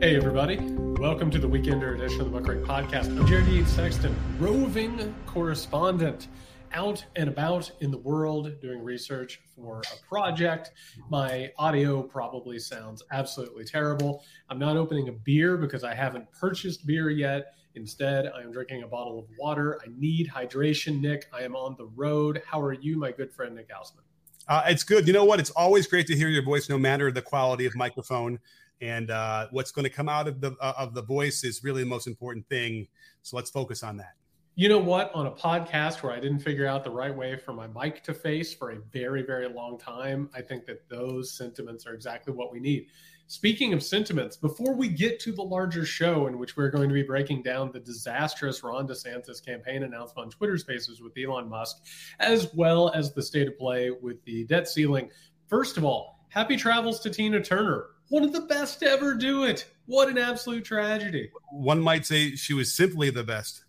Hey, everybody. Welcome to the Weekender edition of the Muckrake Podcast. I'm Jared Yates Sexton, roving correspondent out and about in the world doing research for a project. My audio probably sounds absolutely terrible. I'm not opening a beer because I haven't purchased beer yet. Instead, I am drinking a bottle of water. I need hydration, Nick. I am on the road. How are you, my good friend Nick Hauselman? Uh, it's good. You know what? It's always great to hear your voice, no matter the quality of microphone and uh, what's going to come out of the uh, of the voice is really the most important thing. So let's focus on that. You know what? On a podcast where I didn't figure out the right way for my mic to face for a very very long time, I think that those sentiments are exactly what we need. Speaking of sentiments, before we get to the larger show in which we're going to be breaking down the disastrous Ron DeSantis campaign announcement on Twitter Spaces with Elon Musk, as well as the state of play with the debt ceiling, first of all, happy travels to Tina Turner one of the best to ever do it. What an absolute tragedy. One might say she was simply the best.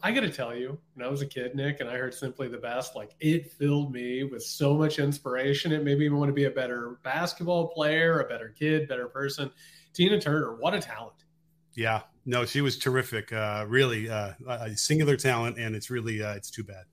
I got to tell you, when I was a kid, Nick, and I heard Simply the Best, like it filled me with so much inspiration. It made me want to be a better basketball player, a better kid, better person. Tina Turner, what a talent. Yeah, no, she was terrific. Uh, really, uh, a singular talent, and it's really, uh, it's too bad.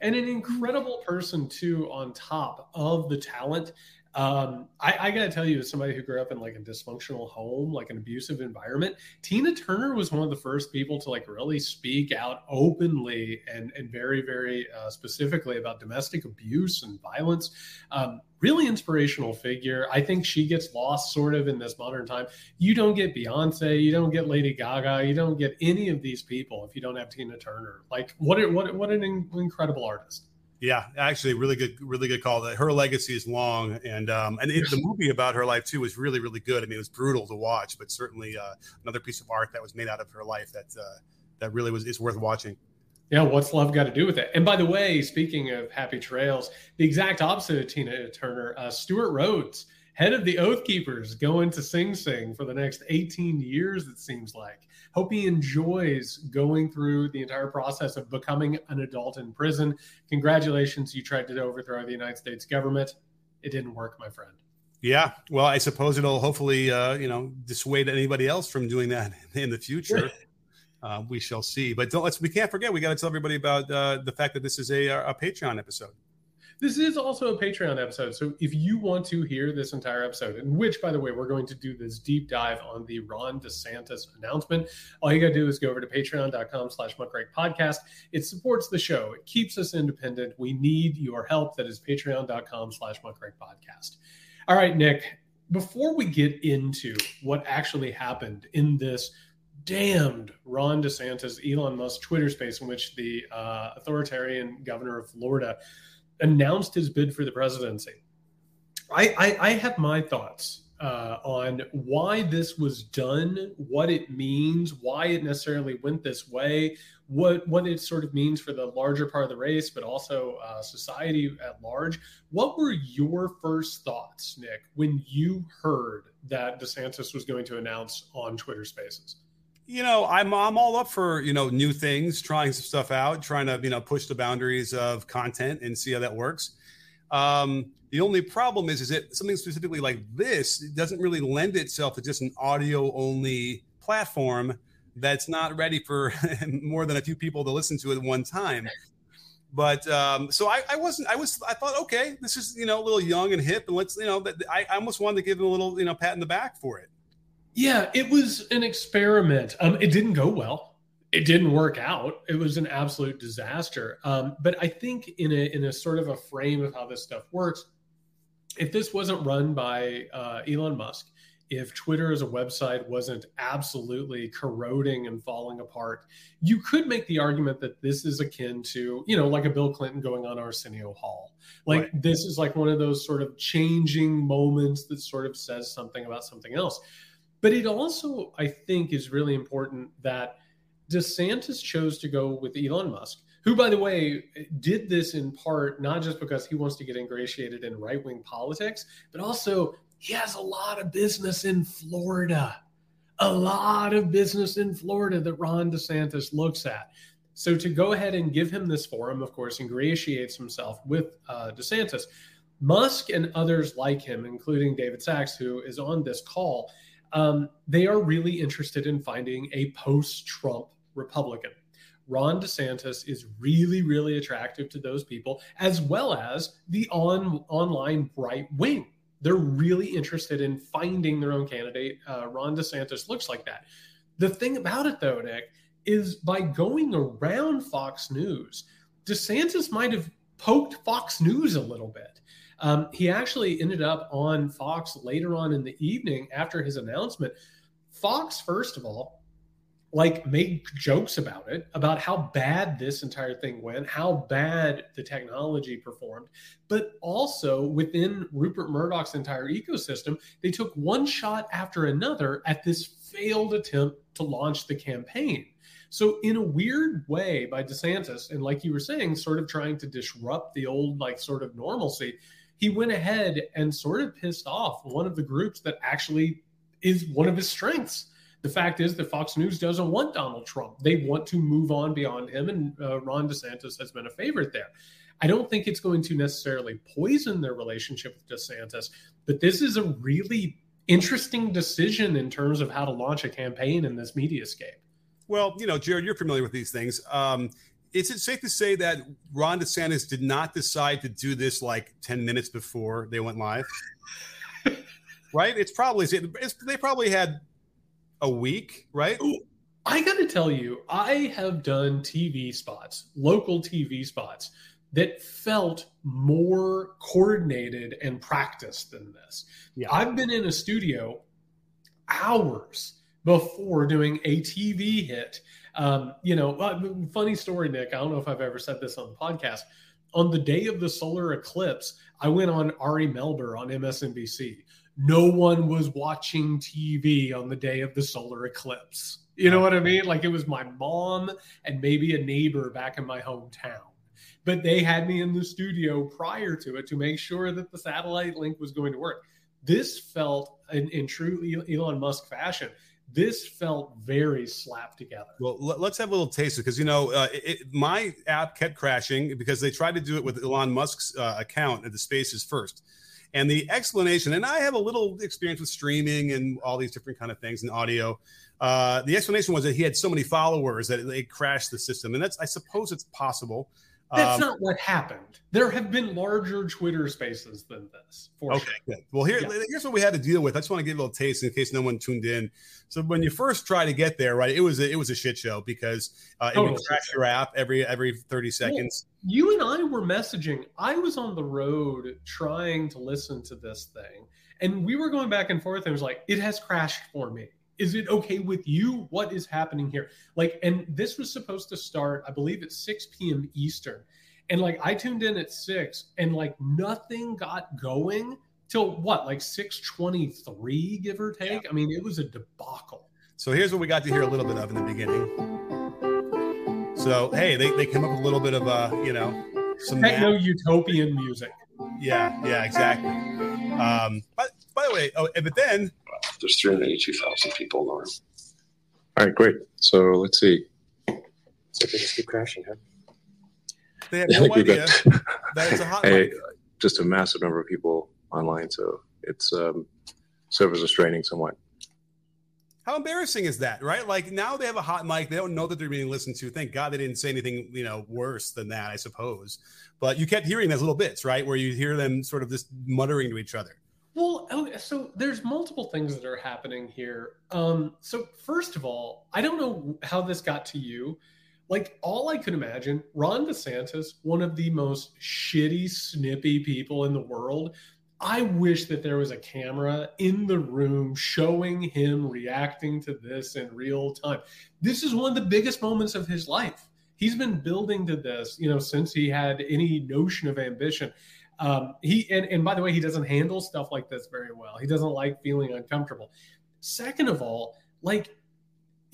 And an incredible person, too, on top of the talent. Um, I, I got to tell you, as somebody who grew up in like a dysfunctional home, like an abusive environment, Tina Turner was one of the first people to like really speak out openly and, and very, very uh, specifically about domestic abuse and violence. Um, really inspirational figure. I think she gets lost sort of in this modern time. You don't get Beyonce, you don't get Lady Gaga, you don't get any of these people if you don't have Tina Turner. Like, what, what, what an incredible artist. Yeah, actually, really good, really good call. That her legacy is long, and um, and it, the movie about her life too was really, really good. I mean, it was brutal to watch, but certainly uh, another piece of art that was made out of her life that uh, that really was is worth watching. Yeah, what's love got to do with it? And by the way, speaking of happy trails, the exact opposite of Tina Turner, uh, Stewart Rhodes head of the Oath Keepers, going to Sing Sing for the next 18 years, it seems like. Hope he enjoys going through the entire process of becoming an adult in prison. Congratulations, you tried to overthrow the United States government. It didn't work, my friend. Yeah, well, I suppose it'll hopefully, uh, you know, dissuade anybody else from doing that in the future. uh, we shall see. But don't let's we can't forget we got to tell everybody about uh, the fact that this is a, a Patreon episode. This is also a Patreon episode. So if you want to hear this entire episode, in which, by the way, we're going to do this deep dive on the Ron DeSantis announcement, all you got to do is go over to patreon.com slash podcast. It supports the show. It keeps us independent. We need your help. That is patreon.com slash podcast. All right, Nick, before we get into what actually happened in this damned Ron DeSantis, Elon Musk Twitter space in which the uh, authoritarian governor of Florida announced his bid for the presidency. I, I, I have my thoughts uh, on why this was done, what it means, why it necessarily went this way, what what it sort of means for the larger part of the race, but also uh, society at large. What were your first thoughts, Nick, when you heard that DeSantis was going to announce on Twitter Spaces? You know, I'm I'm all up for you know new things, trying some stuff out, trying to you know push the boundaries of content and see how that works. Um, the only problem is, is that something specifically like this doesn't really lend itself to just an audio only platform that's not ready for more than a few people to listen to at one time. But um, so I, I wasn't. I was. I thought, okay, this is you know a little young and hip, and let's you know. I, I almost wanted to give him a little you know pat in the back for it. Yeah, it was an experiment. Um, it didn't go well. It didn't work out. It was an absolute disaster. Um, but I think in a in a sort of a frame of how this stuff works, if this wasn't run by uh, Elon Musk, if Twitter as a website wasn't absolutely corroding and falling apart, you could make the argument that this is akin to, you know, like a Bill Clinton going on Arsenio Hall. Like right. this is like one of those sort of changing moments that sort of says something about something else. But it also, I think, is really important that DeSantis chose to go with Elon Musk, who, by the way, did this in part not just because he wants to get ingratiated in right wing politics, but also he has a lot of business in Florida. A lot of business in Florida that Ron DeSantis looks at. So to go ahead and give him this forum, of course, ingratiates himself with uh, DeSantis. Musk and others like him, including David Sacks, who is on this call, Um, they are really interested in finding a post Trump Republican. Ron DeSantis is really, really attractive to those people, as well as the on online right wing. They're really interested in finding their own candidate. Uh, Ron DeSantis looks like that. The thing about it, though, Nick, is by going around Fox News, DeSantis might have poked Fox News a little bit. Um, he actually ended up on Fox later on in the evening after his announcement. Fox, first of all, like made jokes about it, about how bad this entire thing went, how bad the technology performed, but also within Rupert Murdoch's entire ecosystem, they took one shot after another at this failed attempt to launch the campaign. So, in a weird way, by DeSantis, and like you were saying, sort of trying to disrupt the old, like, sort of normalcy, he went ahead and sort of pissed off one of the groups that actually is one of his strengths. The fact is that Fox News doesn't want Donald Trump. They want to move on beyond him, and uh, Ron DeSantis has been a favorite there. I don't think it's going to necessarily poison their relationship with DeSantis, but this is a really interesting decision in terms of how to launch a campaign in this mediascape. Well, you know, Jared, you're familiar with these things. Um, is it safe to say that Ron DeSantis did not decide to do this like 10 minutes before they went live? right? It's probably it's, they probably had a week, right? I got to tell you, I have done TV spots, local TV spots that felt more coordinated and practiced than this. Yeah. I've been in a studio hours before doing a TV hit. Um, you know, funny story, Nick. I don't know if I've ever said this on the podcast. On the day of the solar eclipse, I went on Ari Melber on MSNBC. No one was watching TV on the day of the solar eclipse. You know what I mean? Like it was my mom and maybe a neighbor back in my hometown. But they had me in the studio prior to it to make sure that the satellite link was going to work. This felt in, in true Elon Musk fashion this felt very slapped together. Well, let's have a little taste because you know uh, it, my app kept crashing because they tried to do it with Elon Musk's uh, account at the Spaces first, and the explanation. And I have a little experience with streaming and all these different kind of things and audio. Uh, the explanation was that he had so many followers that it crashed the system, and that's I suppose it's possible. That's um, not what happened. There have been larger Twitter spaces than this. okay, sure. good. Well, here, yeah. here's what we had to deal with. I just want to give a little taste in case no one tuned in. So when you first try to get there, right, it was a, it was a shit show because uh, it would crash your app every every 30 seconds. Well, you and I were messaging. I was on the road trying to listen to this thing, and we were going back and forth. And it was like, it has crashed for me is it okay with you? What is happening here? Like, and this was supposed to start, I believe, at 6 p.m. Eastern. And like, I tuned in at six, and like, nothing got going till what, like 6:23, give or take. Yeah. I mean, it was a debacle. So here's what we got to hear a little bit of in the beginning. So hey, they, they came up with a little bit of uh, you know, some techno utopian music. Yeah, yeah, exactly. Um, but by the way, oh, but then there's 382,000 people in the room. All right, great. So let's see. So they just keep crashing, huh? They have no idea that it's a hot hey, Just a massive number of people online, so it's um, servers are straining somewhat. How embarrassing is that, right? Like now they have a hot mic. They don't know that they're being listened to. Thank God they didn't say anything, you know, worse than that, I suppose. But you kept hearing those little bits, right? Where you hear them sort of just muttering to each other. Well, so there's multiple things that are happening here. Um, so first of all, I don't know how this got to you. Like all I could imagine, Ron DeSantis, one of the most shitty, snippy people in the world. I wish that there was a camera in the room showing him reacting to this in real time. This is one of the biggest moments of his life. He's been building to this, you know, since he had any notion of ambition. Um, he and, and by the way, he doesn't handle stuff like this very well. He doesn't like feeling uncomfortable. Second of all, like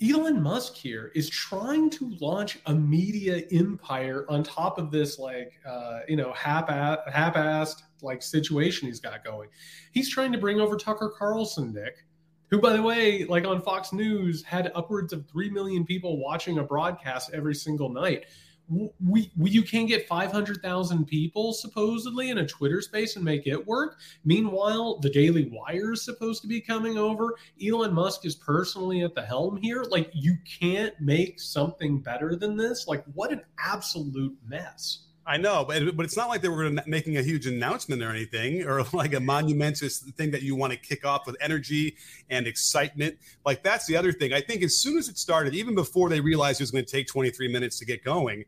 Elon Musk here is trying to launch a media empire on top of this, like uh, you know, half-assed like situation he's got going. He's trying to bring over Tucker Carlson, Nick, who, by the way, like on Fox News, had upwards of three million people watching a broadcast every single night. We, we you can get 500,000 people supposedly in a Twitter space and make it work. Meanwhile, the Daily Wire is supposed to be coming over. Elon Musk is personally at the helm here. Like, you can't make something better than this. Like, what an absolute mess. I know, but but it's not like they were making a huge announcement or anything, or like a monumentous thing that you want to kick off with energy and excitement. Like that's the other thing. I think as soon as it started, even before they realized it was going to take 23 minutes to get going,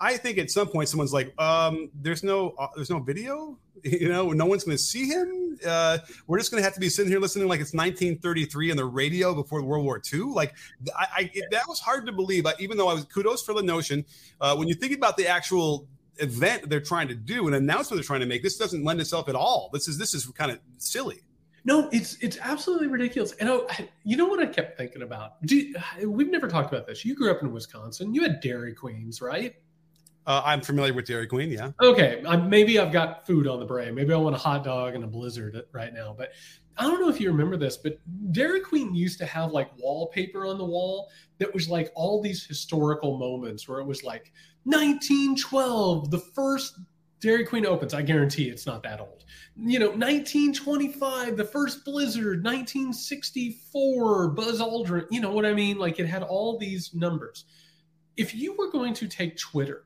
I think at some point someone's like, um, "There's no, uh, there's no video. You know, no one's going to see him. Uh, we're just going to have to be sitting here listening like it's 1933 on the radio before World War II. Like, I, I it, that was hard to believe. I, even though I was kudos for the notion. Uh, when you think about the actual event they're trying to do, an announcement they're trying to make, this doesn't lend itself at all. This is this is kind of silly. No, it's it's absolutely ridiculous. And I, you know what I kept thinking about? You, we've never talked about this. You grew up in Wisconsin. You had Dairy Queens, right? Uh, I'm familiar with Dairy Queen. Yeah. Okay. I'm, maybe I've got food on the brain. Maybe I want a hot dog and a blizzard right now. But I don't know if you remember this, but Dairy Queen used to have like wallpaper on the wall that was like all these historical moments where it was like 1912, the first Dairy Queen opens. I guarantee it's not that old. You know, 1925, the first Blizzard, 1964, Buzz Aldrin. You know what I mean? Like it had all these numbers. If you were going to take Twitter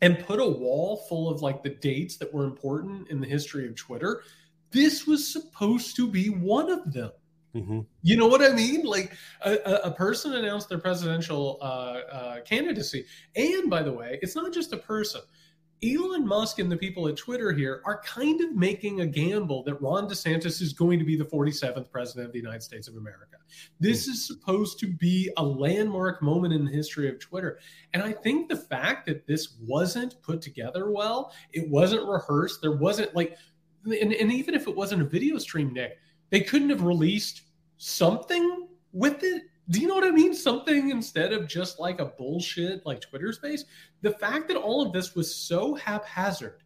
and put a wall full of like the dates that were important in the history of Twitter, this was supposed to be one of them. Mm-hmm. You know what I mean? Like a, a person announced their presidential uh, uh, candidacy. And by the way, it's not just a person. Elon Musk and the people at Twitter here are kind of making a gamble that Ron DeSantis is going to be the 47th president of the United States of America. This is supposed to be a landmark moment in the history of Twitter. And I think the fact that this wasn't put together well, it wasn't rehearsed, there wasn't like, and, and even if it wasn't a video stream, Nick, they couldn't have released something with it do you know what I mean? Something instead of just like a bullshit like Twitter space. The fact that all of this was so haphazard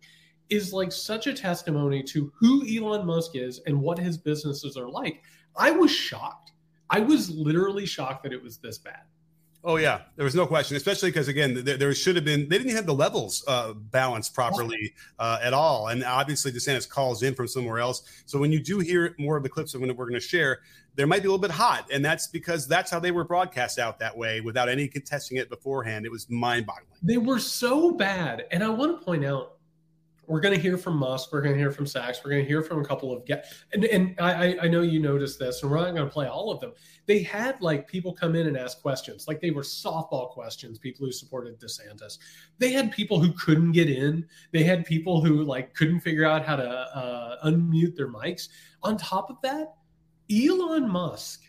is like such a testimony to who Elon Musk is and what his businesses are like. I was shocked. I was literally shocked that it was this bad. Oh yeah, there was no question, especially because again, there, there, should have been they didn't have the levels uh, balanced properly uh, at all, and obviously DeSantis calls in from somewhere else. So when you do hear more of the clips when we're going to share, there might be a little bit hot, and that's because that's how they were broadcast out that way without any contesting it beforehand. It was mind-boggling. They were so bad, and I want to point out we're going to hear from Musk. We're going to hear from Sacks. We're going to hear from a couple of guests. And, and I, I know you noticed this, and we're not going to play all of them. They had like people come in and ask questions, like they were softball questions. People who supported DeSantis. They had people who couldn't get in. They had people who like couldn't figure out how to uh, unmute their mics. On top of that, Elon Musk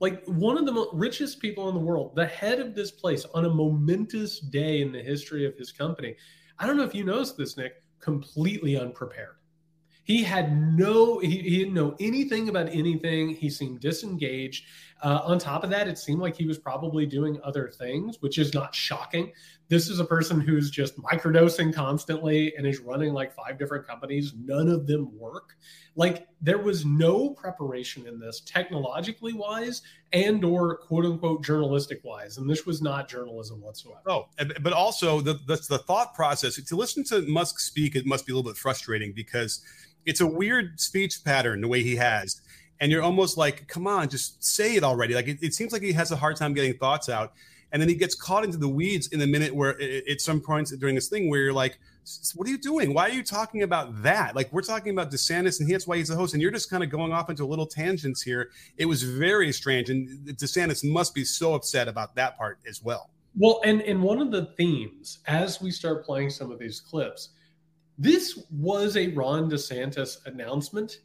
like one of the richest people in the world, the head of this place on a momentous day in the history of his company. I don't know if you noticed this, Nick completely unprepared. He had no, he, he didn't know anything about anything. He seemed disengaged. Uh, on top of that, it seemed like he was probably doing other things, which is not shocking. This is a person who's just microdosing constantly and is running like five different companies. None of them work. Like there was no preparation in this technologically wise and or quote unquote journalistic wise. And this was not journalism whatsoever. Oh, but also the, the, the thought process to listen to Musk speak, it must be a little bit frustrating because it's a weird speech pattern the way he has and you're almost like, come on, just say it already. Like it, it, seems like he has a hard time getting thoughts out, and then he gets caught into the weeds in the minute where at some points during this thing where you're like, what are you doing? Why are you talking about that? Like we're talking about DeSantis, and that's why he's the host, and you're just kind of going off into little tangents here. It was very strange, and DeSantis must be so upset about that part as well. Well, and and one of the themes as we start playing some of these clips, this was a Ron DeSantis announcement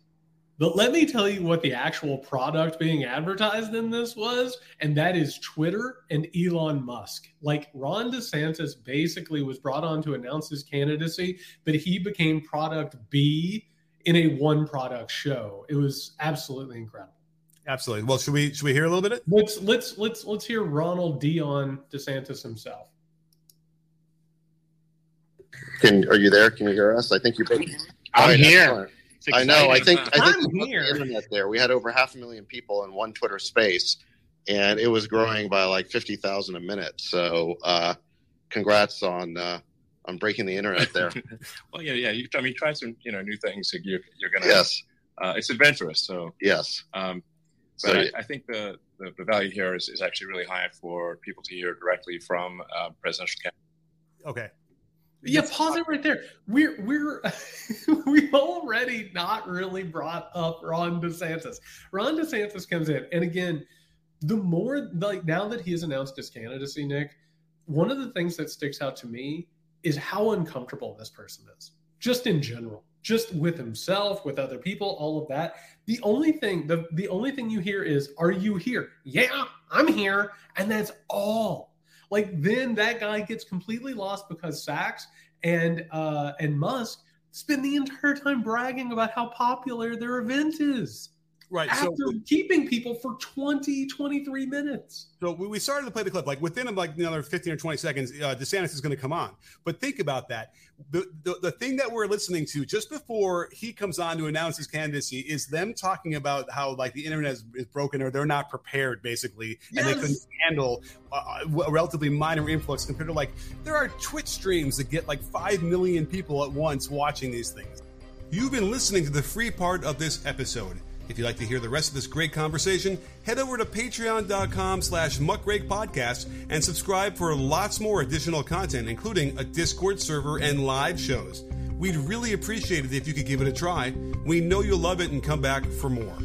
but let me tell you what the actual product being advertised in this was, and that is Twitter and Elon Musk. Like Ron DeSantis basically was brought on to announce his candidacy, but he became product B in a one product show. It was absolutely incredible. Absolutely. Well, should we should we hear a little bit? Of- it? let's let's let's let's hear Ronald Dion DeSantis himself. Can are you there? Can you hear us? I think you're. I'm right, here. Excellent. I know. I think I think the internet there. We had over half a million people in one Twitter space, and it was growing by like fifty thousand a minute. So, uh, congrats on uh, on breaking the internet there. well, yeah, yeah. You, I mean, try some you know new things. You're, you're gonna. Yes. Uh, it's adventurous. So yes. Um, but so, I, I, think the, the, the value here is, is actually really high for people to hear directly from uh, presidential candidates. Okay. Yeah, pause it right there. We're we're we've already not really brought up Ron DeSantis. Ron DeSantis comes in, and again, the more like now that he has announced his candidacy, Nick, one of the things that sticks out to me is how uncomfortable this person is, just in general, just with himself, with other people, all of that. The only thing the the only thing you hear is, "Are you here?" Yeah, I'm here, and that's all like then that guy gets completely lost because Sacks and uh, and Musk spend the entire time bragging about how popular their event is. Right. After so, keeping people for 20, 23 minutes. So we started to play the clip. Like within like another 15 or 20 seconds, uh, DeSantis is going to come on. But think about that. The, the, the thing that we're listening to just before he comes on to announce his candidacy is them talking about how like the internet is, is broken or they're not prepared, basically. Yes. And they couldn't handle uh, a relatively minor influx compared to like there are Twitch streams that get like 5 million people at once watching these things. You've been listening to the free part of this episode. If you'd like to hear the rest of this great conversation, head over to patreon.com slash muckrakepodcast and subscribe for lots more additional content, including a Discord server and live shows. We'd really appreciate it if you could give it a try. We know you'll love it and come back for more.